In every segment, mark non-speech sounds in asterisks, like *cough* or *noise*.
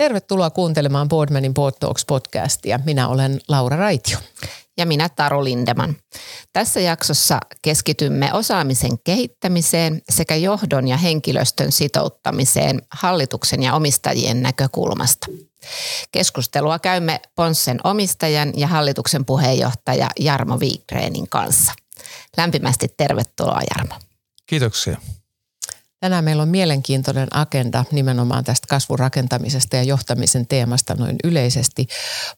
Tervetuloa kuuntelemaan Boardmanin Board Talks podcastia. Minä olen Laura Raitio. Ja minä Taru Lindeman. Tässä jaksossa keskitymme osaamisen kehittämiseen sekä johdon ja henkilöstön sitouttamiseen hallituksen ja omistajien näkökulmasta. Keskustelua käymme Ponssen omistajan ja hallituksen puheenjohtaja Jarmo Viikreenin kanssa. Lämpimästi tervetuloa Jarmo. Kiitoksia. Tänään meillä on mielenkiintoinen agenda nimenomaan tästä kasvurakentamisesta ja johtamisen teemasta noin yleisesti,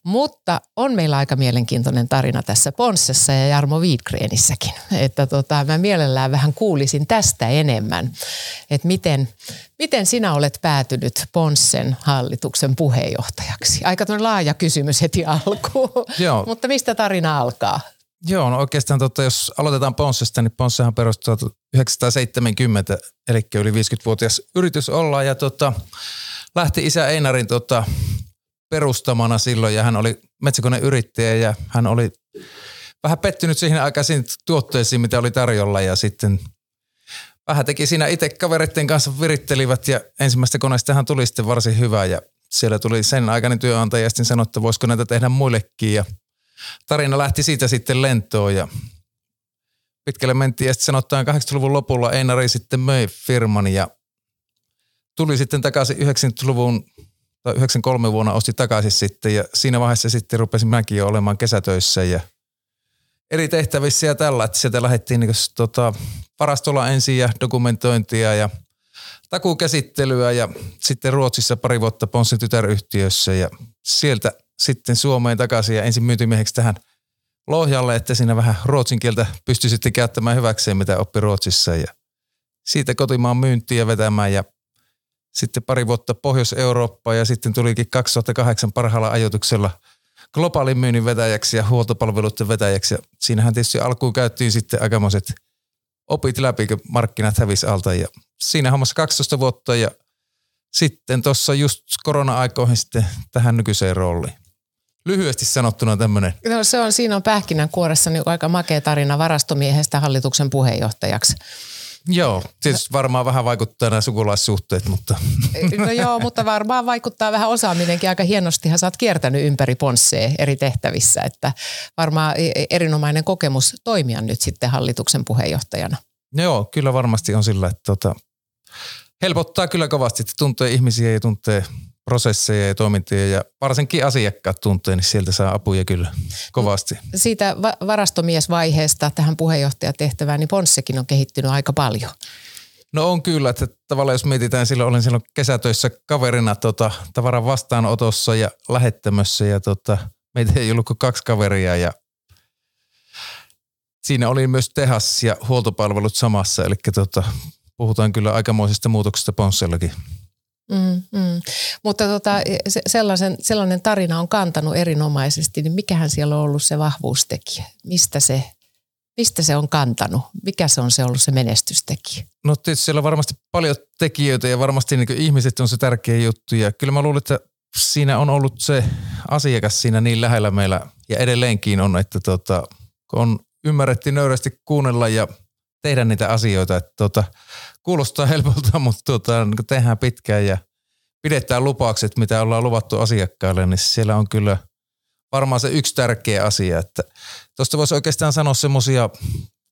mutta on meillä aika mielenkiintoinen tarina tässä Ponssessa ja Jarmo Wiedgrenissäkin. Että tota, mä mielellään vähän kuulisin tästä enemmän, että miten, miten sinä olet päätynyt Ponssen hallituksen puheenjohtajaksi? Aika laaja kysymys heti alkuun, Joo. mutta mistä tarina alkaa? Joo, no oikeastaan tota, jos aloitetaan Ponssesta, niin Ponssehan perustuu 1970, eli yli 50-vuotias yritys ollaan. Ja tota, lähti isä Einarin tota, perustamana silloin ja hän oli metsäkoneyrittäjä ja hän oli vähän pettynyt siihen aikaisiin tuotteisiin, mitä oli tarjolla ja sitten vähän teki siinä itse kavereiden kanssa virittelivät ja ensimmäistä koneestahan tuli sitten varsin hyvä ja siellä tuli sen aikainen työnantaja ja sitten sanoi, että voisiko näitä tehdä muillekin ja tarina lähti siitä sitten lentoon ja pitkälle mentiin ja sitten sanotaan 80-luvun lopulla Einari sitten möi firman ja tuli sitten takaisin 90-luvun tai 93 vuonna osti takaisin sitten ja siinä vaiheessa sitten rupesin mäkin jo olemaan kesätöissä ja eri tehtävissä ja tällä, että sieltä lähdettiin niin tota, varastolla ensin ja dokumentointia ja takukäsittelyä ja sitten Ruotsissa pari vuotta Ponssin tytäryhtiössä ja sieltä sitten Suomeen takaisin ja ensin myytimieheksi tähän Lohjalle, että siinä vähän ruotsin kieltä pystyi sitten käyttämään hyväkseen, mitä oppi Ruotsissa ja siitä kotimaan myyntiä vetämään ja sitten pari vuotta Pohjois-Eurooppaa ja sitten tulikin 2008 parhaalla ajoituksella globaalin myynnin vetäjäksi ja huoltopalveluiden vetäjäksi. Ja siinähän tietysti alkuun käyttiin sitten aikamoiset opit läpi, kun markkinat hävisi alta ja siinä hommassa 12 vuotta ja sitten tuossa just korona-aikoihin sitten tähän nykyiseen rooliin. Lyhyesti sanottuna tämmöinen. No se on, siinä on pähkinänkuoressa niin aika makea tarina varastomiehestä hallituksen puheenjohtajaksi. Joo, tietysti varmaan vähän vaikuttaa nämä sukulaissuhteet, mutta... No joo, mutta varmaan vaikuttaa vähän osaaminenkin. Aika hienostihan sä oot kiertänyt ympäri ponssee eri tehtävissä, että varmaan e- e- erinomainen kokemus toimia nyt sitten hallituksen puheenjohtajana. Joo, kyllä varmasti on sillä, että tota, helpottaa kyllä kovasti, että tuntee ihmisiä ja tuntee prosesseja ja toimintoja ja varsinkin asiakkaat tuntee, niin sieltä saa apuja kyllä kovasti. Siitä va- varastomiesvaiheesta tähän puheenjohtajatehtävään, niin Ponssekin on kehittynyt aika paljon. No on kyllä, että tavallaan jos mietitään, silloin olin silloin kesätöissä kaverina tota, tavaran vastaanotossa ja lähettämössä ja tota, meitä ei ollut kuin kaksi kaveria ja siinä oli myös tehas ja huoltopalvelut samassa, eli tota, puhutaan kyllä aikamoisista muutoksista Ponssellakin. Mm, mm. Mutta tota, se, sellaisen, sellainen tarina on kantanut erinomaisesti, niin mikähän siellä on ollut se vahvuustekijä? Mistä se, mistä se on kantanut? Mikä se on se ollut se menestystekijä? No tietysti siellä on varmasti paljon tekijöitä ja varmasti niin ihmiset on se tärkeä juttu ja kyllä mä luulen, että siinä on ollut se asiakas siinä niin lähellä meillä ja edelleenkin on, että tota, on ymmärretty nöyrästi kuunnella ja tehdä niitä asioita, että tota, kuulostaa *laughs* helpolta, mutta tuota, niin tehdään pitkään ja pidetään lupaukset, mitä ollaan luvattu asiakkaille, niin siellä on kyllä varmaan se yksi tärkeä asia. Että tuosta voisi oikeastaan sanoa semmoisia,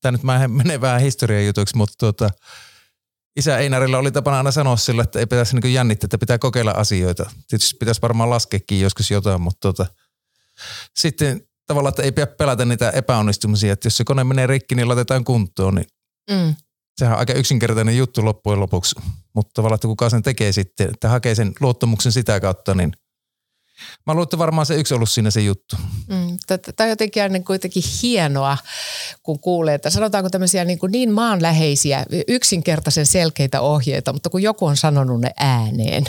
tämä nyt mä menee vähän historian jutuiksi, mutta tuota, isä Einarilla oli tapana aina sanoa sillä, että ei pitäisi niin jännittää, että pitää kokeilla asioita. Tietysti pitäisi varmaan laskeekin joskus jotain, mutta tuota, sitten tavallaan, että ei pidä pelätä niitä epäonnistumisia, että jos se kone menee rikki, niin laitetaan kuntoon, niin mm sehän on aika yksinkertainen juttu loppujen lopuksi, mutta tavallaan, että kuka sen tekee sitten, että hakee sen luottamuksen sitä kautta, niin Mä luulen, että varmaan se yksi ollut siinä se juttu. Mm, Tämä on jotenkin aina kuitenkin hienoa, kun kuulee, että sanotaanko tämmöisiä niin, kuin niin maanläheisiä, yksinkertaisen selkeitä ohjeita, mutta kun joku on sanonut ne ääneen.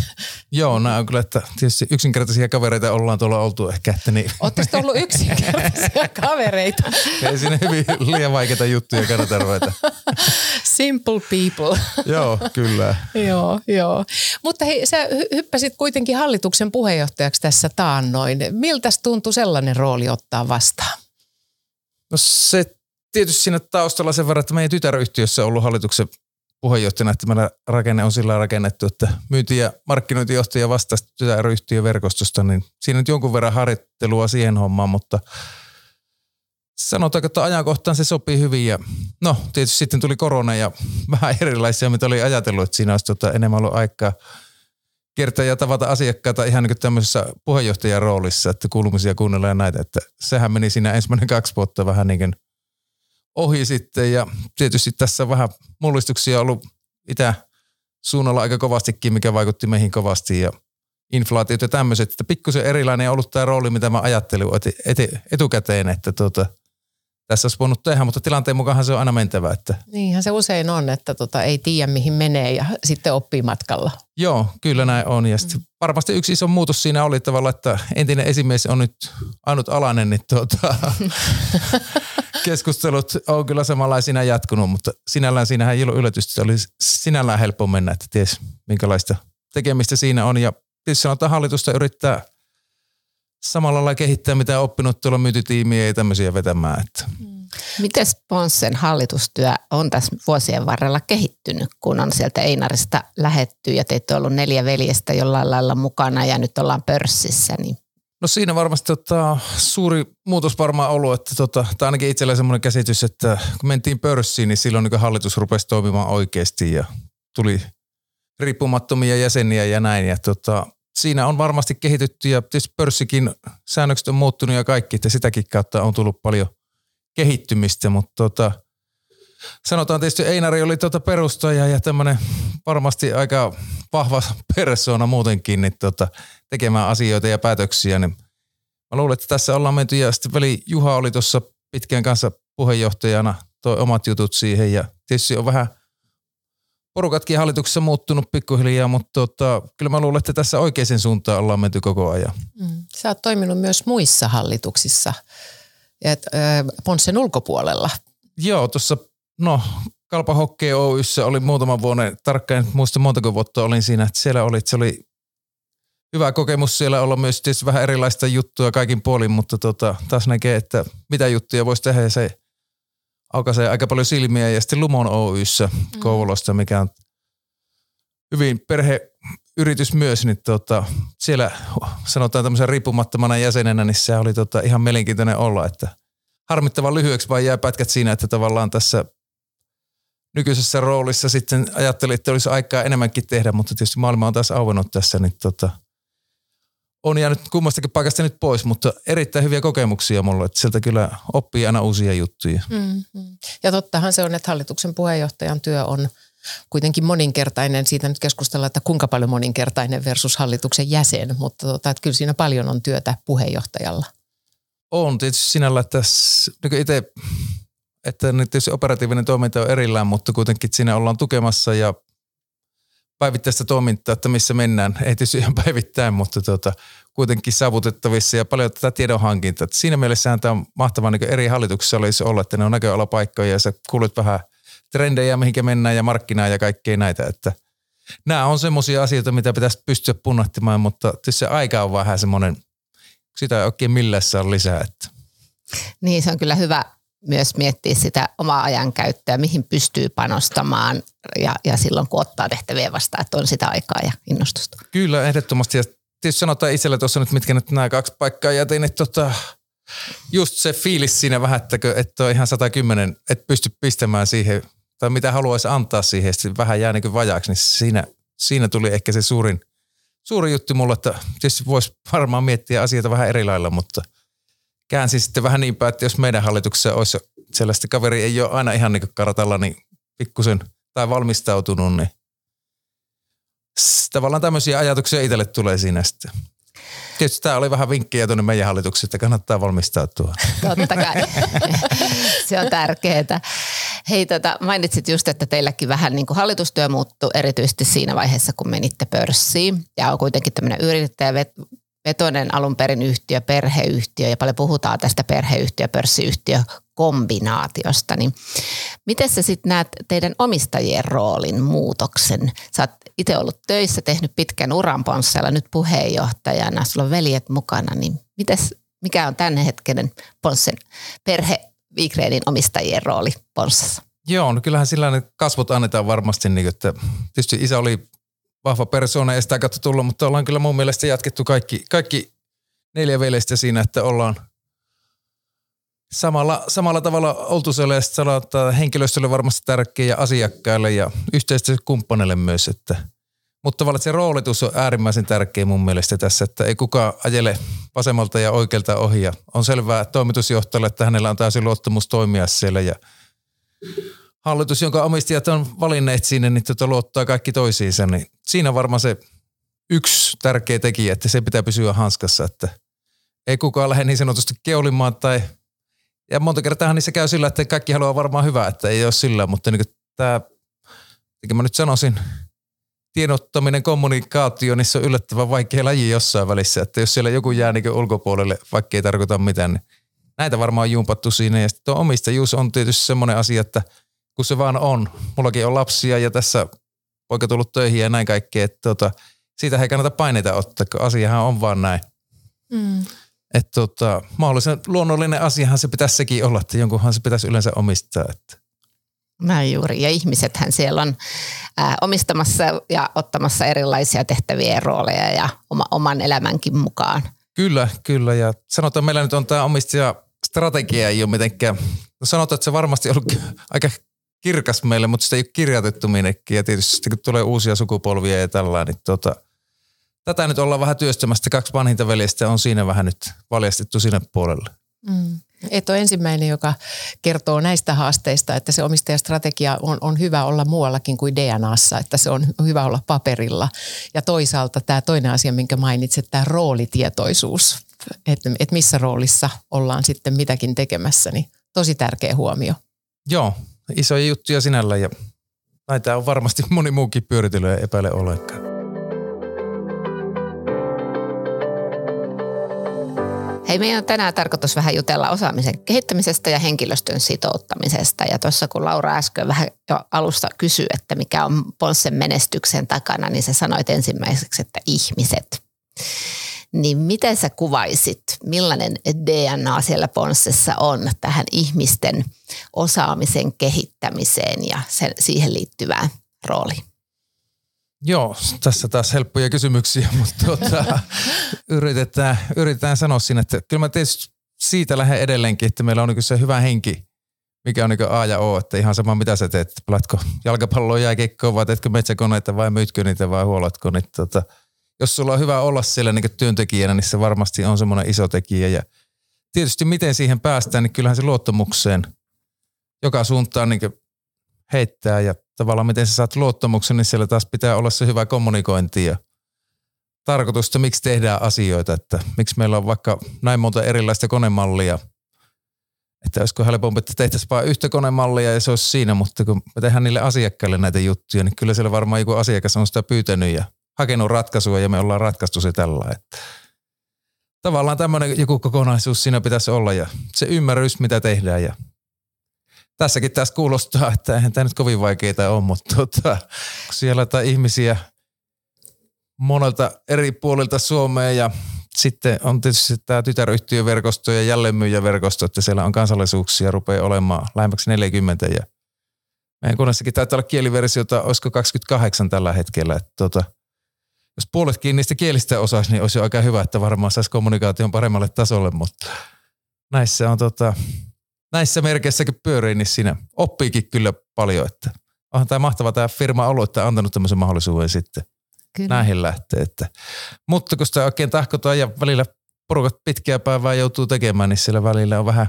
Joo, nämä on kyllä, että tietysti yksinkertaisia kavereita ollaan tuolla oltu ehkä. Että niin. Oletteko ollut *laughs* yksinkertaisia kavereita? Ei siinä hyvin liian vaikeita juttuja kannata ruveta. Simple people. joo, kyllä. joo, joo. Mutta hei, sä hyppäsit kuitenkin hallituksen puheenjohtajaksi tässä taannoin. Miltä tuntui sellainen rooli ottaa vastaan? No se tietysti siinä taustalla sen verran, että meidän tytäryhtiössä on ollut hallituksen puheenjohtajana, että meillä rakenne on sillä rakennettu, että myynti- ja markkinointijohtaja vastasi tytäryhtiöverkostosta, niin siinä nyt jonkun verran harjoittelua siihen hommaan, mutta sanotaanko, että ajankohtaan se sopii hyvin ja no tietysti sitten tuli korona ja vähän erilaisia, mitä oli ajatellut, että siinä olisi tota enemmän ollut aikaa kertaa ja tavata asiakkaita ihan niin tämmöisessä puheenjohtajan roolissa, että kuulumisia kuunnella ja näitä, että sehän meni siinä ensimmäinen kaksi vuotta vähän niin kuin ohi sitten ja tietysti tässä vähän mullistuksia ollut itä suunnalla aika kovastikin, mikä vaikutti meihin kovasti ja inflaatiot ja tämmöiset, että pikkusen erilainen on ollut tämä rooli, mitä mä ajattelin etukäteen, että tota, tässä olisi voinut tehdä, mutta tilanteen mukaan se on aina mentävä. Että. Niinhän se usein on, että tota, ei tiedä mihin menee ja sitten oppii matkalla. Joo, kyllä näin on. Ja mm. varmasti yksi iso muutos siinä oli tavalla, että entinen esimies on nyt ainut alainen, niin tuota, *laughs* keskustelut on kyllä samanlaisina jatkunut, mutta sinällään siinähän ei ollut yllätystä. Oli sinällään helppo mennä, että ties minkälaista tekemistä siinä on. Ja tietysti sanotaan, hallitusta yrittää samalla lailla kehittää, mitä oppinut tuolla myyntitiimiä ja tämmöisiä vetämään. Että. Mm. Miten Sponssen hallitustyö on tässä vuosien varrella kehittynyt, kun on sieltä Einarista lähetty ja teitä on ollut neljä veljestä jollain lailla mukana ja nyt ollaan pörssissä, niin No siinä varmasti tota, suuri muutos varmaan ollut, että tota, tai ainakin itsellä semmoinen käsitys, että kun mentiin pörssiin, niin silloin niin hallitus rupesi toimimaan oikeasti ja tuli riippumattomia jäseniä ja näin. Ja tota, siinä on varmasti kehitytty ja tietysti pörssikin säännökset on muuttunut ja kaikki, että sitäkin kautta on tullut paljon kehittymistä, mutta tota, sanotaan tietysti Einari oli tuota perustaja ja tämmöinen varmasti aika vahva persoona muutenkin niin tota, tekemään asioita ja päätöksiä, niin mä luulen, että tässä ollaan menty ja sitten veli Juha oli tuossa pitkään kanssa puheenjohtajana, toi omat jutut siihen ja tietysti on vähän porukatkin hallituksessa muuttunut pikkuhiljaa, mutta tota, kyllä mä luulen, että tässä oikeaan suuntaan ollaan menty koko ajan. Mm. Sä oot toiminut myös muissa hallituksissa, et, äh, Ponssen ulkopuolella. Joo, tuossa no Kalpa Hockey Oyssä oli muutama vuoden, tarkkaan muista montako vuotta olin siinä, että siellä oli, se oli hyvä kokemus siellä olla myös tietysti vähän erilaista juttua kaikin puolin, mutta tota, taas näkee, että mitä juttuja voisi tehdä ja se aukaisee aika paljon silmiä ja sitten Lumon Oyssä mm. Mikä on hyvin perheyritys myös, niin tota, siellä sanotaan tämmöisen riippumattomana jäsenenä, niin se oli tota ihan mielenkiintoinen olla, että harmittavan lyhyeksi vaan jää pätkät siinä, että tavallaan tässä nykyisessä roolissa sitten ajattelin, että olisi aikaa enemmänkin tehdä, mutta tietysti maailma on taas auennut tässä, niin tota, on jäänyt kummastakin paikasta nyt pois, mutta erittäin hyviä kokemuksia mulla, että sieltä kyllä oppii aina uusia juttuja. Mm-hmm. Ja tottahan se on, että hallituksen puheenjohtajan työ on kuitenkin moninkertainen. Siitä nyt keskustellaan, että kuinka paljon moninkertainen versus hallituksen jäsen, mutta tota, että kyllä siinä paljon on työtä puheenjohtajalla. On tietysti sinällä, että niin itse, että nyt tietysti operatiivinen toiminta on erillään, mutta kuitenkin siinä ollaan tukemassa ja päivittäistä toimintaa, että missä mennään. Ei tietysti ihan päivittäin, mutta tuota, kuitenkin saavutettavissa ja paljon tätä tiedonhankintaa. Siinä mielessä tämä on mahtavaa niin eri hallituksissa olisi olla, että ne on näköalapaikkoja ja sä kuulet vähän trendejä, mihinkä mennään ja markkinaa ja kaikkea näitä. Että nämä on semmoisia asioita, mitä pitäisi pystyä punnahtimaan, mutta se aika on vähän semmoinen, sitä ei oikein millään saa lisää. Että. Niin, se on kyllä hyvä myös miettiä sitä omaa ajankäyttöä, mihin pystyy panostamaan ja, ja silloin kun ottaa tehtäviä vastaan, että on sitä aikaa ja innostusta. Kyllä, ehdottomasti. Ja tietysti sanotaan itselle tuossa nyt, mitkä nyt nämä kaksi paikkaa jätin, että tota, just se fiilis siinä vähän, että, että on ihan 110, että pysty pistämään siihen, tai mitä haluaisi antaa siihen, että vähän jää niin vajaaksi, niin siinä, siinä tuli ehkä se suurin, suuri juttu mulle, että tietysti voisi varmaan miettiä asioita vähän eri lailla, mutta – käänsi sitten vähän niin päin, että jos meidän hallituksessa olisi sellaista kaveri ei ole aina ihan niin karatalla, niin pikkusen tai valmistautunut, niin tavallaan tämmöisiä ajatuksia itselle tulee siinä sitten. Tietysti tämä oli vähän vinkkiä tuonne meidän hallitukseen, että kannattaa valmistautua. Totta kai. *laughs* Se on tärkeää. Hei, tota, mainitsit just, että teilläkin vähän niin kuin hallitustyö muuttui erityisesti siinä vaiheessa, kun menitte pörssiin. Ja on kuitenkin tämmöinen yrittäjä vetoinen alun perin yhtiö, perheyhtiö ja paljon puhutaan tästä perheyhtiö, pörssiyhtiö kombinaatiosta, niin miten sä sitten näet teidän omistajien roolin muutoksen? Sä oot itse ollut töissä, tehnyt pitkän uran Ponssella, nyt puheenjohtajana, sulla on veljet mukana, niin mites, mikä on tämän hetkinen Ponssen perhe Vigrenin omistajien rooli Ponssassa? Joo, no kyllähän sillä ne kasvot annetaan varmasti, niin että tietysti isä oli vahva persoona ja sitä kautta tullut, mutta ollaan kyllä mun mielestä jatkettu kaikki, kaikki neljä veljestä siinä, että ollaan samalla, samalla tavalla oltu siellä ja sanotaan, henkilöstölle varmasti tärkeä ja asiakkaille ja yhteistyökumppaneille myös, että mutta tavallaan se roolitus on äärimmäisen tärkeä mun mielestä tässä, että ei kukaan ajele vasemmalta ja oikealta ohi. Ja on selvää toimitusjohtajalle, että hänellä on täysin luottamus toimia siellä ja hallitus, jonka omistajat on valinneet sinne, niin tuota luottaa kaikki toisiinsa. Niin siinä varmaan se yksi tärkeä tekijä, että se pitää pysyä hanskassa, että ei kukaan lähde niin sanotusti keulimaan tai ja monta kertaa niissä käy sillä, että kaikki haluaa varmaan hyvää, että ei ole sillä, mutta niin tämä, mikä mä nyt sanoisin, tiedottaminen, kommunikaatio, niin se on yllättävän vaikea laji jossain välissä, että jos siellä joku jää niin ulkopuolelle, vaikka ei tarkoita mitään, niin näitä varmaan on jumpattu siinä. Ja sitten tuo omistajuus on tietysti semmoinen asia, että kun se vaan on, mullakin on lapsia ja tässä poika tullut töihin ja näin kaikkea, että tota, siitä ei kannata paineita ottaa, kun asiahan on vaan näin. Mm. Että tota, mahdollisen luonnollinen asiahan se pitäisi sekin olla, että jonkunhan se pitäisi yleensä omistaa. Että. Näin juuri. Ja ihmisethän siellä on ää, omistamassa ja ottamassa erilaisia tehtäviä ja rooleja ja oma, oman elämänkin mukaan. Kyllä, kyllä. Ja sanotaan, meillä nyt on tämä omistaja strategia ei ole mitenkään, no sanotaan, että se varmasti on ollut *laughs* aika kirkas meille, mutta sitä ei ole kirjoitettu minnekin. Ja tietysti kun tulee uusia sukupolvia ja tällainen, niin tota, tätä nyt ollaan vähän työstämästä. Kaksi vanhinta veljestä on siinä vähän nyt valjastettu sinne puolelle. Mm. Et ole ensimmäinen, joka kertoo näistä haasteista, että se omistajastrategia on, on hyvä olla muuallakin kuin DNAssa, että se on hyvä olla paperilla. Ja toisaalta tämä toinen asia, minkä mainitsit, tämä roolitietoisuus, että et missä roolissa ollaan sitten mitäkin tekemässä, niin tosi tärkeä huomio. Joo, isoja juttuja sinällä ja näitä on varmasti moni muukin pyöritely ja epäile ollenkaan. Hei, meidän on tänään tarkoitus vähän jutella osaamisen kehittämisestä ja henkilöstön sitouttamisesta. Ja tuossa kun Laura äsken vähän jo alusta kysyi, että mikä on Ponssen menestyksen takana, niin sä sanoit ensimmäiseksi, että ihmiset. Niin miten sä kuvaisit, millainen DNA siellä Ponssessa on tähän ihmisten osaamisen kehittämiseen ja sen, siihen liittyvään rooliin? Joo, tässä taas helppoja kysymyksiä, *laughs* mutta tuota, yritetään, yritetään sanoa siinä, että kyllä mä tietysti siitä lähden edelleenkin, että meillä on niin se hyvä henki, mikä on niin A ja O, että ihan sama mitä sä teet, pelatko jalkapalloa, jääkekkoa vai teetkö metsäkoneita vai myytkö niitä vai huolatko, niin tuota, jos sulla on hyvä olla siellä niin työntekijänä, niin se varmasti on semmoinen iso tekijä. Ja tietysti miten siihen päästään, niin kyllähän se luottamukseen joka suuntaan niin heittää. Ja tavallaan miten sä saat luottamuksen, niin siellä taas pitää olla se hyvä kommunikointi ja tarkoitusta, miksi tehdään asioita, että miksi meillä on vaikka näin monta erilaista konemallia, että olisiko helpompi, että tehtäisiin vain yhtä konemallia ja se olisi siinä, mutta kun me tehdään niille asiakkaille näitä juttuja, niin kyllä siellä varmaan joku asiakas on sitä pyytänyt ja hakenut ratkaisua ja me ollaan ratkaistu se tällä. Että tavallaan tämmöinen joku kokonaisuus siinä pitäisi olla ja se ymmärrys, mitä tehdään ja tässäkin tässä kuulostaa, että eihän tämä nyt kovin vaikeita ole, mutta tota, kun siellä on ihmisiä monelta eri puolilta Suomea ja sitten on tietysti tämä tytäryhtiöverkosto ja jälleenmyyjäverkosto, että siellä on kansallisuuksia, rupeaa olemaan lähemmäksi 40 ja meidän koneessakin taitaa olla kieliversiota, olisiko 28 tällä hetkellä. Että tota, jos puoletkin niistä kielistä osaisi, niin olisi aika hyvä, että varmaan saisi kommunikaation paremmalle tasolle, mutta näissä on tota, näissä merkeissäkin pyörii, niin siinä oppiikin kyllä paljon, että onhan tämä mahtava tämä firma ollut, että on antanut tämmöisen mahdollisuuden sitten kyllä. näihin lähteä. Että. Mutta kun sitä oikein tahkotaan ja välillä porukat pitkää päivää joutuu tekemään, niin siellä välillä on vähän,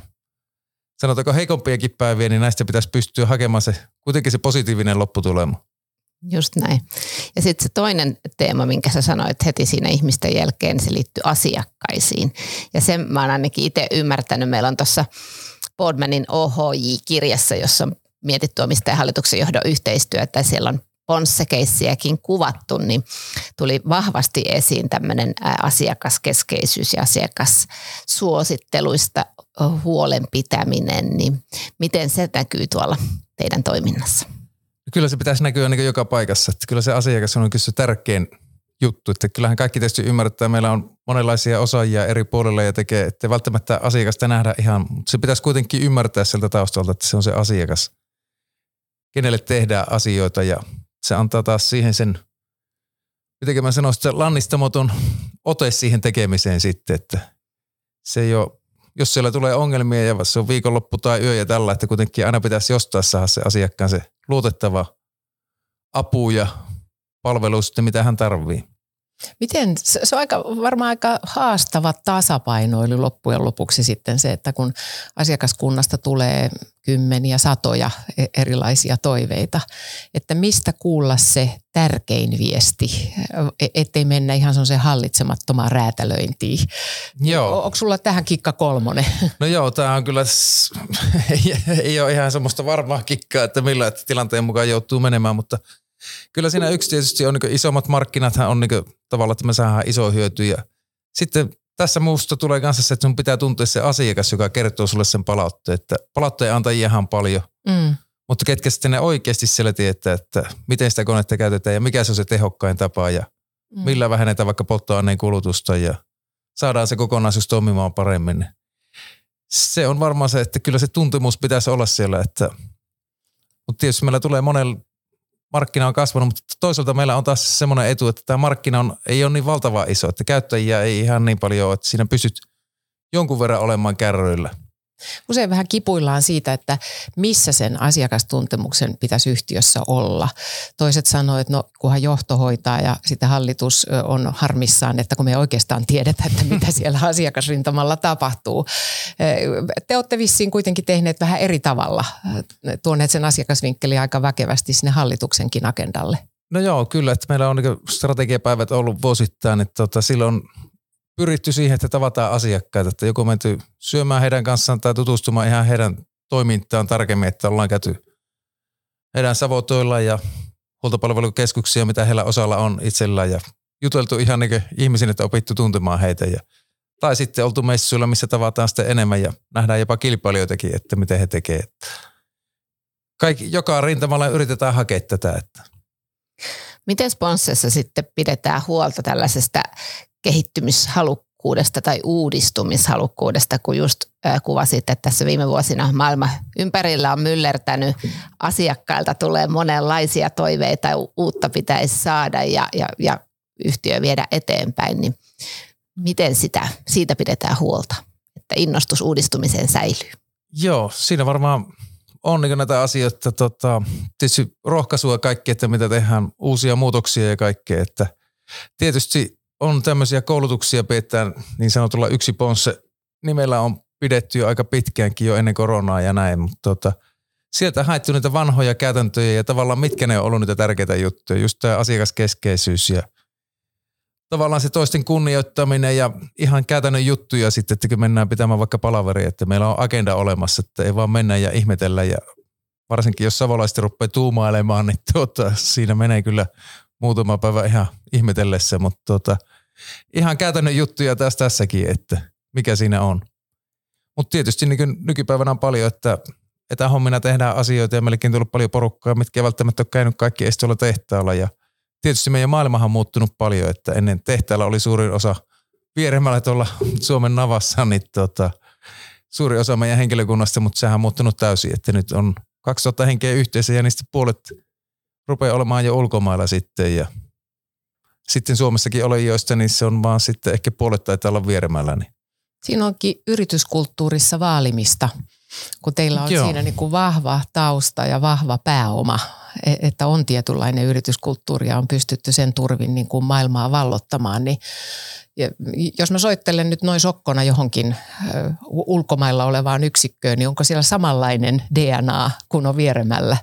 sanotaanko heikompiakin päiviä, niin näistä pitäisi pystyä hakemaan se, kuitenkin se positiivinen lopputulema. Just näin. Ja sitten se toinen teema, minkä sä sanoit heti siinä ihmisten jälkeen, se liittyy asiakkaisiin. Ja sen mä oon ainakin itse ymmärtänyt. Meillä on tuossa Boardmanin OHJ-kirjassa, jossa on mietitty omistajahallituksen johdon yhteistyötä. Siellä on Ponsse-keissiäkin kuvattu, niin tuli vahvasti esiin tämmöinen asiakaskeskeisyys ja asiakassuositteluista huolen pitäminen, niin miten se näkyy tuolla teidän toiminnassa? Kyllä se pitäisi näkyä niin joka paikassa. Että kyllä se asiakas on kyllä se tärkein juttu. Että kyllähän kaikki tietysti ymmärtää, meillä on monenlaisia osaajia eri puolilla ja tekee, että välttämättä asiakasta nähdä ihan, mutta se pitäisi kuitenkin ymmärtää sieltä taustalta, että se on se asiakas. kenelle tehdään asioita ja se antaa taas siihen sen, miten mä sanoisin, se lannistamaton ote siihen tekemiseen sitten, että se ei ole, jos siellä tulee ongelmia ja se on viikonloppu tai yö ja tällä, että kuitenkin aina pitäisi jostain saada se asiakkaan se luotettava apu ja palvelu sitten, mitä hän tarvii. Miten, se on aika, varmaan aika haastava tasapainoilu loppujen lopuksi sitten se, että kun asiakaskunnasta tulee kymmeniä, satoja e- erilaisia toiveita, että mistä kuulla se tärkein viesti, e- ettei mennä ihan se hallitsemattomaan räätälöintiin. Joo. Onko sulla tähän kikka kolmonen? *laughs* No joo, tämä on kyllä, *laughs* ei, ei ole ihan semmoista varmaa kikkaa, että millä tilanteen mukaan joutuu menemään, mutta – Kyllä siinä yksi tietysti on niin isommat markkinat on niin tavallaan, että me saadaan iso hyöty. Ja sitten tässä muusta tulee kanssa se, että sun pitää tuntea se asiakas, joka kertoo sulle sen palautteen. Että palautteen antajia ihan paljon, mm. mutta ketkä sitten ne oikeasti siellä tietää, että miten sitä konetta käytetään ja mikä se on se tehokkain tapa ja mm. millä vähennetään vaikka polttoaineen kulutusta ja saadaan se kokonaisuus toimimaan paremmin. Se on varmaan se, että kyllä se tuntemus pitäisi olla siellä, että mutta tietysti meillä tulee monella markkina on kasvanut, mutta toisaalta meillä on taas semmoinen etu, että tämä markkina on, ei ole niin valtava iso, että käyttäjiä ei ihan niin paljon ole, että siinä pysyt jonkun verran olemaan kärryillä. Usein vähän kipuillaan siitä, että missä sen asiakastuntemuksen pitäisi yhtiössä olla. Toiset sanoo, että no kunhan johto hoitaa ja sitten hallitus on harmissaan, että kun me oikeastaan tiedetä, että mitä *laughs* siellä asiakasrintamalla tapahtuu. Te olette vissiin kuitenkin tehneet vähän eri tavalla, tuoneet sen asiakasvinkkeli aika väkevästi sinne hallituksenkin agendalle. No joo, kyllä, että meillä on niin strategiapäivät ollut vuosittain, että tota, silloin pyritty siihen, että tavataan asiakkaita, että joku menty syömään heidän kanssaan tai tutustumaan ihan heidän toimintaan tarkemmin, että ollaan käyty heidän savotoilla ja huoltopalvelukeskuksia, mitä heillä osalla on itsellään ja juteltu ihan niin ihmisiin, että opittu tuntemaan heitä ja tai sitten oltu messuilla, missä tavataan sitten enemmän ja nähdään jopa kilpailijoitakin, että miten he tekevät. Kaikki, joka rintamalla yritetään hakea tätä. Että. Miten sponssissa sitten pidetään huolta tällaisesta kehittymishalukkuudesta tai uudistumishalukkuudesta, kun just kuvasit, että tässä viime vuosina maailma ympärillä on myllertänyt, asiakkailta tulee monenlaisia toiveita, uutta pitäisi saada ja, ja, ja yhtiö viedä eteenpäin, niin miten sitä, siitä pidetään huolta, että innostus uudistumiseen säilyy? Joo, siinä varmaan on niin näitä asioita, tota, tietysti rohkaisua kaikki, että mitä tehdään, uusia muutoksia ja kaikkea, että tietysti on tämmöisiä koulutuksia pidetään niin sanotulla yksi ponsse. Nimellä on pidetty jo aika pitkäänkin jo ennen koronaa ja näin, mutta tota, sieltä haettu niitä vanhoja käytäntöjä ja tavallaan mitkä ne on ollut niitä tärkeitä juttuja, just tämä asiakaskeskeisyys ja tavallaan se toisten kunnioittaminen ja ihan käytännön juttuja sitten, että kun mennään pitämään vaikka palaveria, että meillä on agenda olemassa, että ei vaan mennä ja ihmetellä ja varsinkin jos savolaiset rupeaa tuumailemaan, niin tuota, siinä menee kyllä muutama päivä ihan ihmetellessä, mutta tuota, ihan käytännön juttuja tässä tässäkin, että mikä siinä on. Mutta tietysti niin nykypäivänä on paljon, että etähommina tehdään asioita ja meillekin tullut paljon porukkaa, mitkä ei välttämättä ole käynyt kaikki edes tehtaalla. Ja tietysti meidän maailmahan on muuttunut paljon, että ennen tehtaalla oli suurin osa vieremmällä tuolla Suomen navassa, niin tota, suuri osa meidän henkilökunnasta, mutta sehän on muuttunut täysin, että nyt on 2000 henkeä yhteensä ja niistä puolet rupeaa olemaan jo ulkomailla sitten ja sitten Suomessakin joista, niin se on vaan sitten ehkä puolet taitaa olla vieremällä. Niin. Siinä onkin yrityskulttuurissa vaalimista, kun teillä on Joo. siinä niin kuin vahva tausta ja vahva pääoma, e- että on tietynlainen yrityskulttuuri ja on pystytty sen turvin niin kuin maailmaa vallottamaan, niin ja jos mä soittelen nyt noin sokkona johonkin ulkomailla olevaan yksikköön, niin onko siellä samanlainen DNA kuin on vieremällä?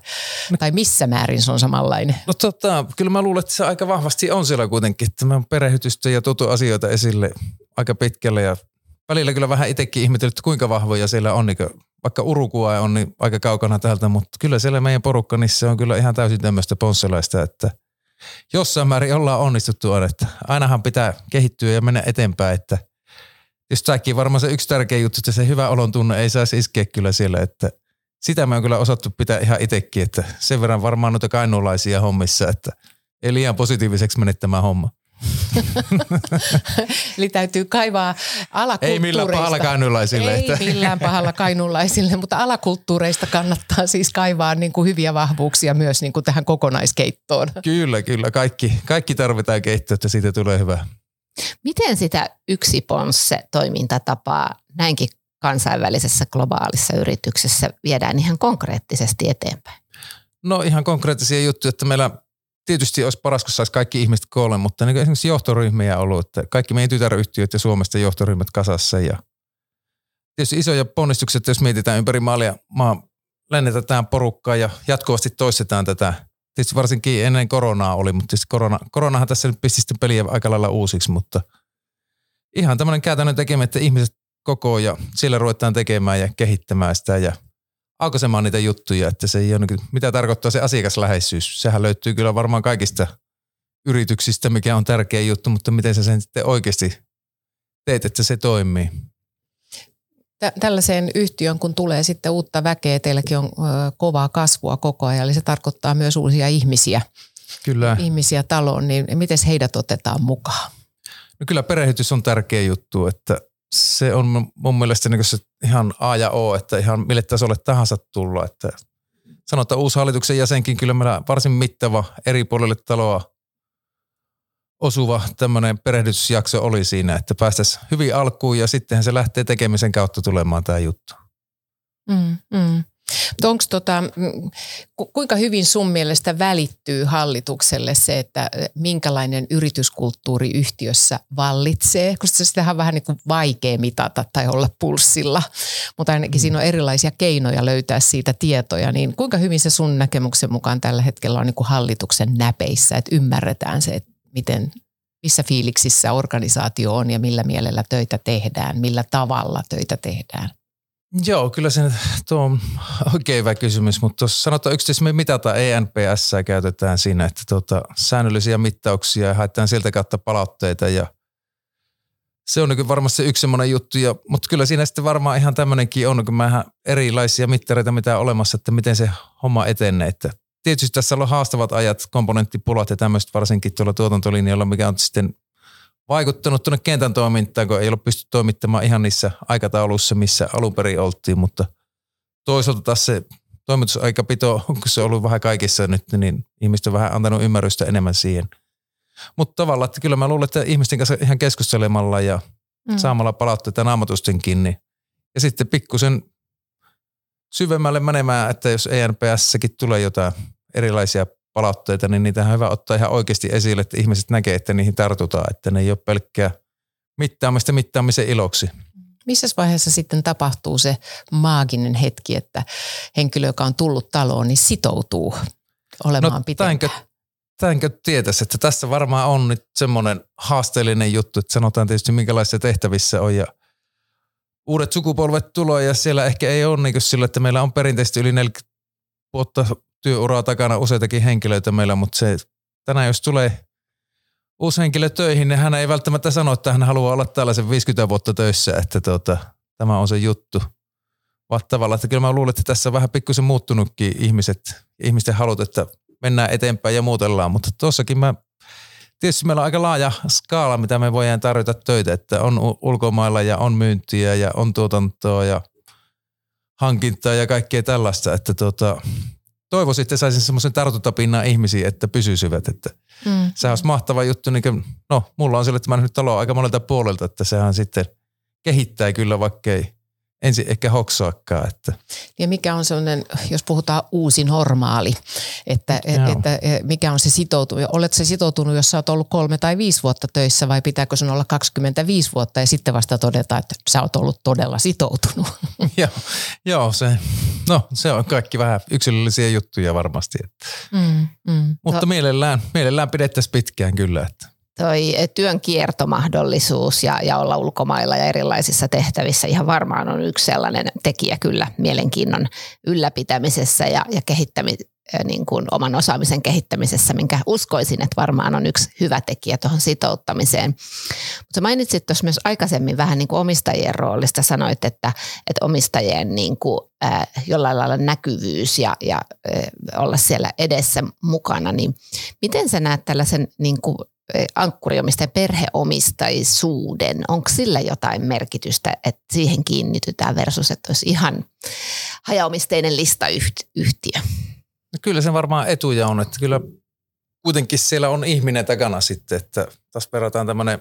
No, tai missä määrin se on samanlainen? No tota, kyllä mä luulen, että se aika vahvasti on siellä kuitenkin. Että mä perehytystä ja tutu asioita esille aika pitkälle ja välillä kyllä vähän itsekin ihmetellyt, kuinka vahvoja siellä on. Niin vaikka Urukua on niin aika kaukana täältä, mutta kyllä siellä meidän porukka, niin se on kyllä ihan täysin tämmöistä ponsselaista, että – jossain määrin ollaan onnistuttu on, että ainahan pitää kehittyä ja mennä eteenpäin, että just säkin varmaan se yksi tärkeä juttu, että se hyvä olon tunne ei saisi iskeä kyllä siellä, että sitä me on kyllä osattu pitää ihan itsekin, että sen verran varmaan noita kainuulaisia hommissa, että ei liian positiiviseksi mene tämä homma. *laughs* Eli täytyy kaivaa alakulttuureista. Ei millään pahalla kainulaisille. Ei että. millään pahalla kainulaisille, mutta alakulttuureista kannattaa siis kaivaa niin kuin hyviä vahvuuksia myös niin kuin tähän kokonaiskeittoon. Kyllä, kyllä. Kaikki, kaikki tarvitaan keittoa, että siitä tulee hyvä. Miten sitä yksi ponsse toimintatapaa näinkin kansainvälisessä globaalissa yrityksessä viedään ihan konkreettisesti eteenpäin? No ihan konkreettisia juttuja, että meillä tietysti olisi paras, kun saisi kaikki ihmiset koolle, mutta niin esimerkiksi johtoryhmiä ollut, että kaikki meidän tytäryhtiöt ja Suomesta johtoryhmät kasassa ja tietysti isoja ponnistuksia, jos mietitään ympäri maalia, maa lennetään porukkaa ja jatkuvasti toistetaan tätä. Tietysti varsinkin ennen koronaa oli, mutta tietysti korona, koronahan tässä nyt pisti sitten peliä aika lailla uusiksi, mutta ihan tämmöinen käytännön tekeminen, että ihmiset koko ja siellä ruvetaan tekemään ja kehittämään sitä ja – aukaisemaan niitä juttuja, että se ei ole, niin mitä tarkoittaa se asiakasläheisyys. Sehän löytyy kyllä varmaan kaikista yrityksistä, mikä on tärkeä juttu, mutta miten sä sen sitten oikeasti teet, että se toimii. Tällaiseen yhtiön, kun tulee sitten uutta väkeä, teilläkin on kovaa kasvua koko ajan, eli se tarkoittaa myös uusia ihmisiä, kyllä. ihmisiä taloon, niin miten heidät otetaan mukaan? No kyllä perehdytys on tärkeä juttu, että se on mun mielestä niin se ihan A ja O, että ihan mille tasolle tahansa tulla. Että sanotaan uusi hallituksen jäsenkin kyllä meillä varsin mittava eri puolille taloa osuva tämmöinen perehdytysjakso oli siinä, että päästäisiin hyvin alkuun ja sittenhän se lähtee tekemisen kautta tulemaan tämä juttu. Mm, mm. Onko tota, kuinka hyvin sun mielestä välittyy hallitukselle se, että minkälainen yrityskulttuuri yhtiössä vallitsee? Koska sitä on vähän niin kuin vaikea mitata tai olla pulssilla, mutta ainakin mm. siinä on erilaisia keinoja löytää siitä tietoja. Niin kuinka hyvin se sun näkemyksen mukaan tällä hetkellä on niin kuin hallituksen näpeissä, että ymmärretään se, että miten, missä fiiliksissä organisaatio on ja millä mielellä töitä tehdään, millä tavalla töitä tehdään? Joo, kyllä se tuo on oikein hyvä kysymys, mutta tuossa sanotaan yksityisesti me mitataan ENPS käytetään siinä, että tuota, säännöllisiä mittauksia ja haetaan sieltä kautta palautteita ja se on niin varmasti yksi semmoinen juttu, ja, mutta kyllä siinä sitten varmaan ihan tämmöinenkin on, kun mä erilaisia mittareita mitä on olemassa, että miten se homma etenee, että tietysti tässä on haastavat ajat, komponenttipulat ja tämmöiset varsinkin tuolla tuotantolinjalla, mikä on sitten vaikuttanut tuonne kentän toimintaan, kun ei ole pysty toimittamaan ihan niissä aikatauluissa, missä alun perin oltiin, mutta toisaalta taas se toimitusaikapito, kun se on ollut vähän kaikissa nyt, niin ihmiset on vähän antanut ymmärrystä enemmän siihen. Mutta tavallaan, että kyllä mä luulen, että ihmisten kanssa ihan keskustelemalla ja mm. saamalla palautteita naamatustenkin, niin ja sitten pikkusen syvemmälle menemään, että jos ENPSsäkin tulee jotain erilaisia palautteita, niin niitä on hyvä ottaa ihan oikeasti esille, että ihmiset näkee, että niihin tartutaan, että ne ei ole pelkkää mittaamista mittaamisen iloksi. Missä vaiheessa sitten tapahtuu se maaginen hetki, että henkilö, joka on tullut taloon, niin sitoutuu olemaan no, pitempään? Tämänkö tietäisi, että tässä varmaan on nyt semmoinen haasteellinen juttu, että sanotaan tietysti minkälaisissa tehtävissä on ja uudet sukupolvet tulee ja siellä ehkä ei ole niin sillä, että meillä on perinteisesti yli 40 vuotta työuraa takana useitakin henkilöitä meillä, mutta se tänään jos tulee uusi henkilö töihin, niin hän ei välttämättä sano, että hän haluaa olla tällaisen 50 vuotta töissä, että tuota, tämä on se juttu. Vaan tavallaan, että kyllä mä luulen, että tässä on vähän pikkusen muuttunutkin ihmiset, ihmisten halut, että mennään eteenpäin ja muutellaan, mutta tuossakin mä tietysti meillä on aika laaja skaala, mitä me voidaan tarjota töitä, että on ulkomailla ja on myyntiä ja on tuotantoa ja hankintaa ja kaikkea tällaista, että tuota, toivoisin, että saisin semmoisen tartuntapinnan ihmisiin, että pysyisivät. Että mm. Sehän olisi mahtava juttu. Niin kuin, no, mulla on sille, että mä nyt talo aika monelta puolelta, että sehän sitten kehittää kyllä, vaikka ei ensin ehkä hoksoakaan. Että. Ja mikä on sellainen, jos puhutaan uusi normaali, että, että mikä on se sitoutunut, oletko se sitoutunut, jos sä oot ollut kolme tai viisi vuotta töissä vai pitääkö sun olla 25 vuotta ja sitten vasta todeta, että sä oot ollut todella sitoutunut? *laughs* joo, joo se, no, se on kaikki vähän yksilöllisiä juttuja varmasti. Että. Mm, mm. Mutta no. mielellään, mielellään pidettäisiin pitkään kyllä. Että toi työn kiertomahdollisuus ja, ja olla ulkomailla ja erilaisissa tehtävissä ihan varmaan on yksi sellainen tekijä kyllä mielenkiinnon ylläpitämisessä ja, ja kehittämi, niin kuin oman osaamisen kehittämisessä, minkä uskoisin, että varmaan on yksi hyvä tekijä tuohon sitouttamiseen. Mutta mainitsit tuossa myös aikaisemmin vähän niin kuin omistajien roolista, sanoit, että, että omistajien niin kuin, äh, jollain lailla näkyvyys ja, ja äh, olla siellä edessä mukana, niin miten sä näet tällaisen niin kuin ankkuriomistajan perheomistaisuuden, onko sillä jotain merkitystä, että siihen kiinnitytään versus, että olisi ihan hajaomisteinen listayhtiö? No kyllä se varmaan etuja on, että kyllä kuitenkin siellä on ihminen takana sitten, että taas verrataan tämmöinen,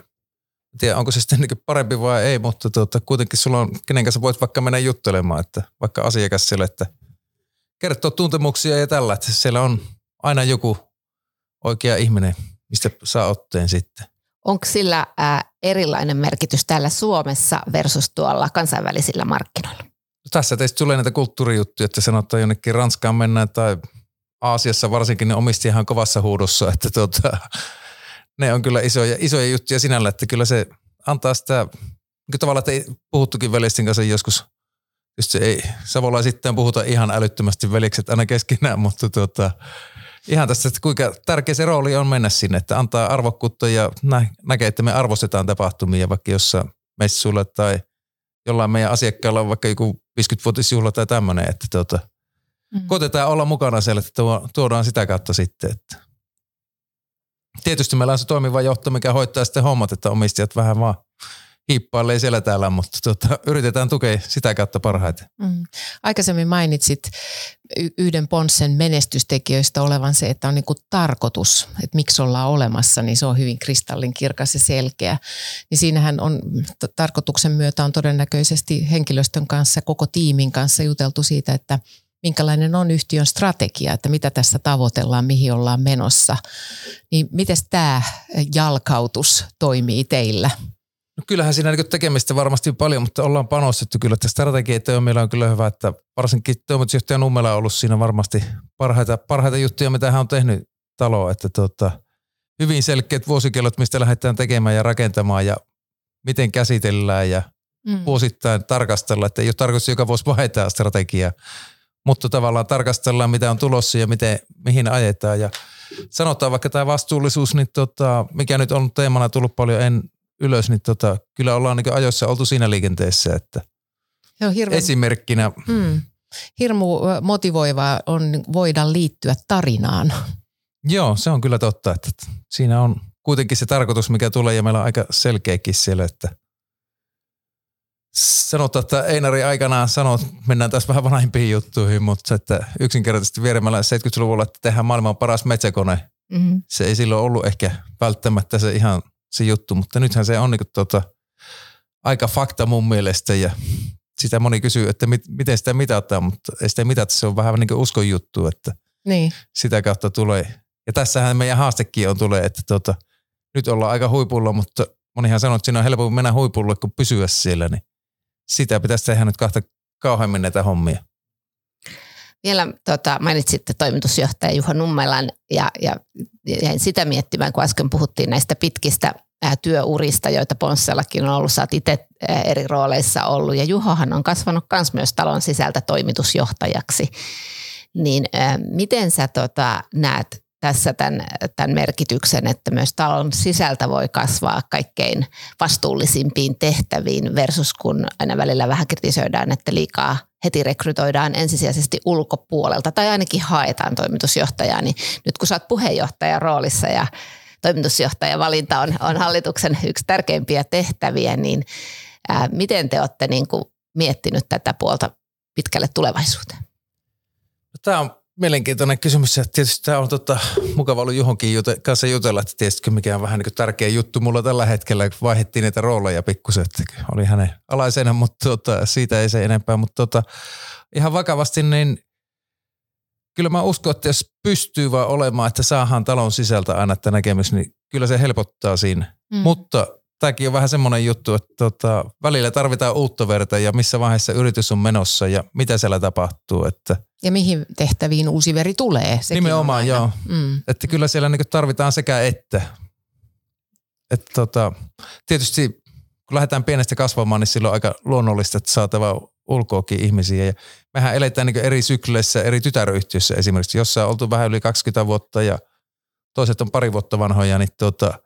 en tiedä onko se sitten niin parempi vai ei, mutta tuota, kuitenkin sulla on, kenen kanssa voit vaikka mennä juttelemaan, että vaikka asiakas siellä, että kertoo tuntemuksia ja tällä, että siellä on aina joku oikea ihminen, mistä saa otteen sitten. Onko sillä ää, erilainen merkitys täällä Suomessa versus tuolla kansainvälisillä markkinoilla? No tässä teistä tulee näitä kulttuurijuttuja, että sanotaan jonnekin Ranskaan mennään tai Aasiassa varsinkin ne omistijahan kovassa huudossa, että tuota, ne on kyllä isoja, isoja juttuja sinällä, että kyllä se antaa sitä, niin tavallaan, että ei puhuttukin veljestin kanssa joskus, just se ei sitten puhuta ihan älyttömästi veljekset aina keskenään, mutta tuota, ihan tästä, että kuinka tärkeä se rooli on mennä sinne, että antaa arvokkuutta ja nä- näkee, että me arvostetaan tapahtumia vaikka jossain messuilla tai jollain meidän asiakkaalla on vaikka joku 50-vuotisjuhla tai tämmöinen, että tuota, mm. koitetaan olla mukana siellä, että tuodaan sitä kautta sitten, että tietysti meillä on se toimiva johto, mikä hoitaa sitten hommat, että omistajat vähän vaan hiippailee siellä täällä, mutta tuota, yritetään tukea sitä kautta parhaiten. Mm. Aikaisemmin mainitsit yhden Ponssen menestystekijöistä olevan se, että on niin kuin tarkoitus, että miksi ollaan olemassa, niin se on hyvin kristallin kirkas ja selkeä. Niin siinähän on t- tarkoituksen myötä on todennäköisesti henkilöstön kanssa, koko tiimin kanssa juteltu siitä, että minkälainen on yhtiön strategia, että mitä tässä tavoitellaan, mihin ollaan menossa. Niin miten tämä jalkautus toimii teillä? No kyllähän siinä niin tekemistä varmasti paljon, mutta ollaan panostettu kyllä, että strategia meillä on kyllä hyvä, että varsinkin toimitusjohtaja Nummela on ollut siinä varmasti parhaita, parhaita juttuja, mitä hän on tehnyt taloa, että tota, hyvin selkeät vuosikellot, mistä lähdetään tekemään ja rakentamaan ja miten käsitellään ja mm. vuosittain tarkastella, että ei ole tarkoitus joka vuosi vaihtaa strategiaa, mutta tavallaan tarkastellaan, mitä on tulossa ja miten, mihin ajetaan ja sanotaan vaikka tämä vastuullisuus, niin tota, mikä nyt on teemana tullut paljon en, ylös, niin tota, kyllä ollaan niin ajoissa oltu siinä liikenteessä, että Joo, hirveän, esimerkkinä. Mm, hirmu motivoivaa on voida liittyä tarinaan. Joo, se on kyllä totta, että siinä on kuitenkin se tarkoitus, mikä tulee ja meillä on aika selkeäkin siellä, että sanotaan, että Einari aikanaan sanoi, että mennään tässä vähän vanhempiin juttuihin, mutta että yksinkertaisesti vieremällä 70-luvulla, että tehdään maailman paras metsäkone. Mm-hmm. Se ei silloin ollut ehkä välttämättä se ihan se juttu, mutta nythän se on niin kuin, tota, aika fakta mun mielestä ja sitä moni kysyy, että mit, miten sitä mitataan, mutta ei sitä mitata, se on vähän niin kuin uskon juttu, että niin. sitä kautta tulee. Ja tässähän meidän haastekin on tulee, että tota, nyt ollaan aika huipulla, mutta monihan sanoo, että siinä on helpompi mennä huipulle kuin pysyä siellä, niin sitä pitäisi tehdä nyt kahta kauheammin näitä hommia. Vielä tota, mainitsitte toimitusjohtaja Juha Nummelan ja, ja jäin sitä miettimään, kun äsken puhuttiin näistä pitkistä ää, työurista, joita Ponssellakin on ollut. Oot itse eri rooleissa ollut ja Juhohan on kasvanut myös myös talon sisältä toimitusjohtajaksi. Niin ää, miten sä tota, näet tässä tämän, tämän merkityksen, että myös talon sisältä voi kasvaa kaikkein vastuullisimpiin tehtäviin versus kun aina välillä vähän kritisoidaan, että liikaa heti rekrytoidaan ensisijaisesti ulkopuolelta tai ainakin haetaan toimitusjohtajaa, niin nyt kun sä oot puheenjohtajan roolissa ja toimitusjohtajan valinta on, on hallituksen yksi tärkeimpiä tehtäviä, niin ää, miten te olette niin kuin miettinyt tätä puolta pitkälle tulevaisuuteen? Tämä on mielenkiintoinen kysymys ja tietysti tämä on tota, mukava ollut johonkin jute, kanssa jutella, että tietysti mikä on vähän niin tärkeä juttu mulla tällä hetkellä, kun vaihdettiin niitä rooleja pikkusen, että oli hänen alaisena, mutta tota, siitä ei se enempää, mutta tota, ihan vakavasti niin kyllä mä uskon, että jos pystyy vaan olemaan, että saadaan talon sisältä aina että näkemys, niin kyllä se helpottaa siinä. Mm. Mutta tämäkin on vähän semmoinen juttu, että tota, välillä tarvitaan uutta verta ja missä vaiheessa yritys on menossa ja mitä siellä tapahtuu. Että ja mihin tehtäviin uusi veri tulee. Sekin Nimenomaan, joo. Mm. Että kyllä siellä niin tarvitaan sekä että. että tota, tietysti kun lähdetään pienestä kasvamaan, niin silloin on aika luonnollista, että saatava ulkoakin ihmisiä. Ja mehän eletään niin eri sykleissä, eri tytäryyhtiöissä esimerkiksi. Jossain on oltu vähän yli 20 vuotta ja toiset on pari vuotta vanhoja, niin tota,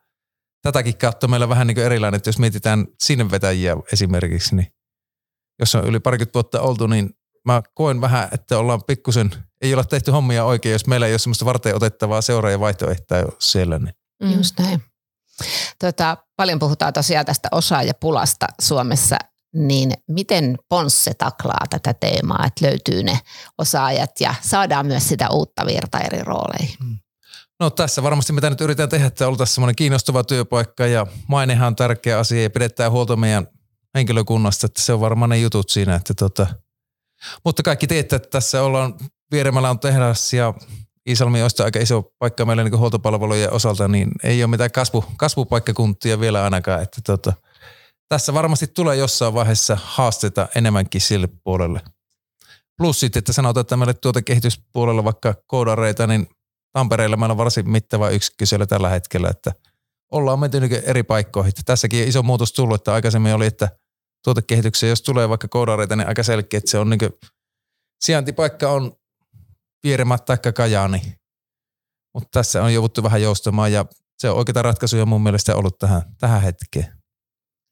tätäkin kautta meillä on vähän niin erilainen, että jos mietitään sinne vetäjiä esimerkiksi, niin jos on yli parikymmentä vuotta oltu, niin mä koen vähän, että ollaan pikkusen, ei olla tehty hommia oikein, jos meillä ei ole semmoista varten otettavaa seuraajavaihtoehtoa siellä. Niin. Mm. Just näin. Tota, paljon puhutaan tosiaan tästä osaajapulasta Suomessa, niin miten Ponsse taklaa tätä teemaa, että löytyy ne osaajat ja saadaan myös sitä uutta virta eri rooleihin? Hmm. No tässä varmasti mitä nyt yritetään tehdä, että oltaisiin semmoinen kiinnostava työpaikka ja mainehan on tärkeä asia ja pidetään huolta meidän henkilökunnasta, että se on varmaan ne jutut siinä, että tota, mutta kaikki teette, että tässä ollaan vieremmällä on tehdas ja Iisalmi on aika iso paikka meille niin huoltopalvelujen osalta, niin ei ole mitään kasvu, kasvupaikkakuntia vielä ainakaan. Että tota, tässä varmasti tulee jossain vaiheessa haasteita enemmänkin sille puolelle. Plus sitten, että sanotaan, että meille tuotekehityspuolella vaikka koodareita, niin Tampereella meillä on varsin mittava yksikkö tällä hetkellä, että ollaan menty eri paikkoihin. Tässäkin on iso muutos tullut, että aikaisemmin oli, että tuotekehitykseen, jos tulee vaikka koodareita, niin aika selkeä, että se on niin sijaintipaikka on Vieremät tai Kajaani. Mutta tässä on jouduttu vähän joustamaan ja se on oikeita ratkaisuja mun mielestä ollut tähän, tähän hetkeen.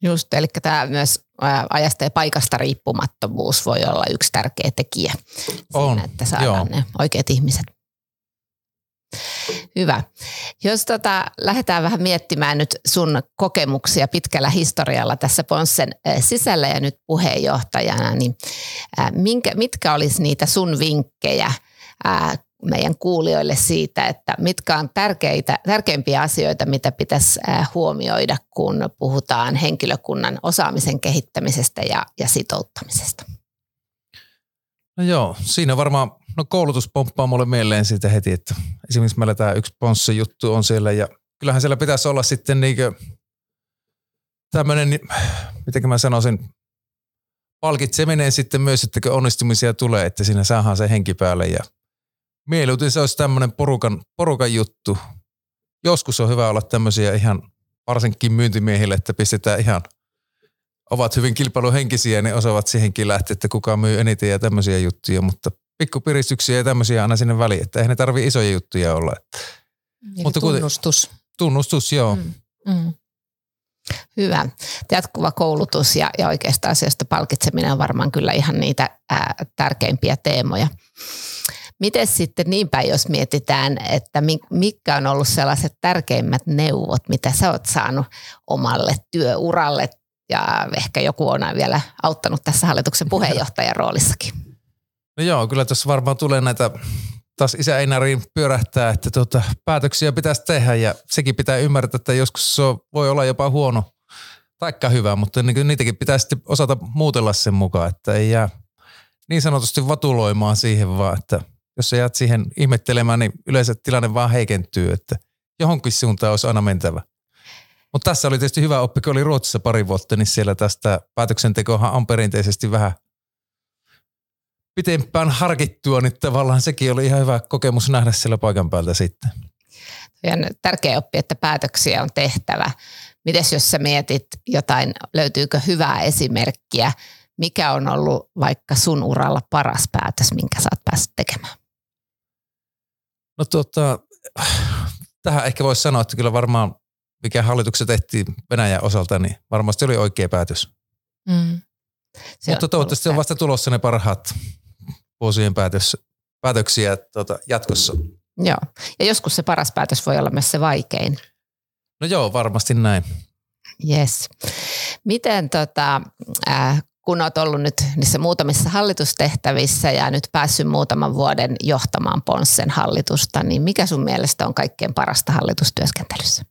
Just, eli tämä myös ajasta ja paikasta riippumattomuus voi olla yksi tärkeä tekijä on, siinä, että saadaan joo. ne oikeat ihmiset. Hyvä. Jos tota, lähdetään vähän miettimään nyt sun kokemuksia pitkällä historialla tässä Ponssen sisällä ja nyt puheenjohtajana, niin minkä, mitkä olisi niitä sun vinkkejä meidän kuulijoille siitä, että mitkä on tärkeitä, tärkeimpiä asioita, mitä pitäisi huomioida, kun puhutaan henkilökunnan osaamisen kehittämisestä ja, ja sitouttamisesta? No joo, siinä varmaan, no koulutus pomppaa mulle mieleen siitä heti, että esimerkiksi meillä tämä yksi ponssi juttu on siellä ja kyllähän siellä pitäisi olla sitten niinkö tämmöinen, miten mä sanoisin, palkitseminen sitten myös, että kun onnistumisia tulee, että siinä saadaan se henki päälle ja mieluiten se olisi tämmöinen porukan, porukan juttu. Joskus on hyvä olla tämmöisiä ihan varsinkin myyntimiehille, että pistetään ihan, ovat hyvin kilpailuhenkisiä, niin osaavat siihenkin lähteä, että kuka myy eniten ja tämmöisiä juttuja, mutta pikkupiristyksiä ja tämmöisiä aina sinne väliin, että eihän ne tarvitse isoja juttuja olla. Eli mutta tunnustus. Kuten, tunnustus, joo. Mm, mm. Hyvä. Jatkuva koulutus ja, ja oikeasta asioista palkitseminen on varmaan kyllä ihan niitä ää, tärkeimpiä teemoja. Miten sitten niin päin, jos mietitään, että mitkä on ollut sellaiset tärkeimmät neuvot, mitä sä oot saanut omalle työuralle ja ehkä joku on vielä auttanut tässä hallituksen *laughs* puheenjohtajan roolissakin? No joo, kyllä tässä varmaan tulee näitä taas isä Einariin pyörähtää, että tuota, päätöksiä pitäisi tehdä ja sekin pitää ymmärtää, että joskus se voi olla jopa huono taikka hyvä, mutta niin niitäkin pitää sitten osata muutella sen mukaan, että ei jää niin sanotusti vatuloimaan siihen vaan, että jos sä jäät siihen ihmettelemään, niin yleensä tilanne vaan heikentyy, että johonkin suuntaan olisi aina mentävä. Mutta tässä oli tietysti hyvä oppi, kun oli Ruotsissa pari vuotta, niin siellä tästä päätöksentekohan on perinteisesti vähän pitempään harkittua, niin tavallaan sekin oli ihan hyvä kokemus nähdä siellä paikan päältä sitten. Ja tärkeä oppi, että päätöksiä on tehtävä. Mites jos sä mietit jotain, löytyykö hyvää esimerkkiä, mikä on ollut vaikka sun uralla paras päätös, minkä sä oot päässyt tekemään? No tota, tähän ehkä voisi sanoa, että kyllä varmaan mikä hallituksessa tehtiin Venäjän osalta, niin varmasti oli oikea päätös. Mm. Se Mutta toivottavasti on vasta tulossa ne parhaat vuosien päätös, päätöksiä tota, jatkossa. Joo, ja joskus se paras päätös voi olla myös se vaikein. No joo, varmasti näin. Yes. Miten tota, äh, kun olet ollut nyt niissä muutamissa hallitustehtävissä ja nyt päässyt muutaman vuoden johtamaan Ponssen hallitusta, niin mikä sun mielestä on kaikkein parasta hallitustyöskentelyssä?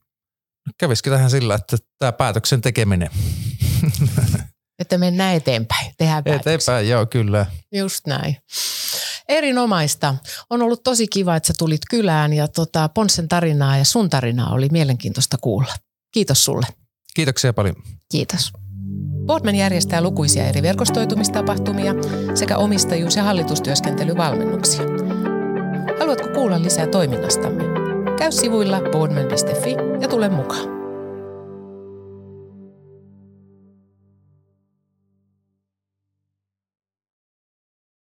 Kävisikö tähän sillä, että tämä päätöksen tekeminen? Että mennään eteenpäin, tehdään päätöksiä. Eteenpäin, joo, kyllä. Just näin. Erinomaista. On ollut tosi kiva, että sä tulit kylään ja tota, Ponssen tarinaa ja sun tarinaa oli mielenkiintoista kuulla. Kiitos sulle. Kiitoksia paljon. Kiitos. Boardman järjestää lukuisia eri verkostoitumistapahtumia sekä omistajuus- ja hallitustyöskentelyvalmennuksia. Haluatko kuulla lisää toiminnastamme? Käy sivuilla boardman.fi ja tule mukaan.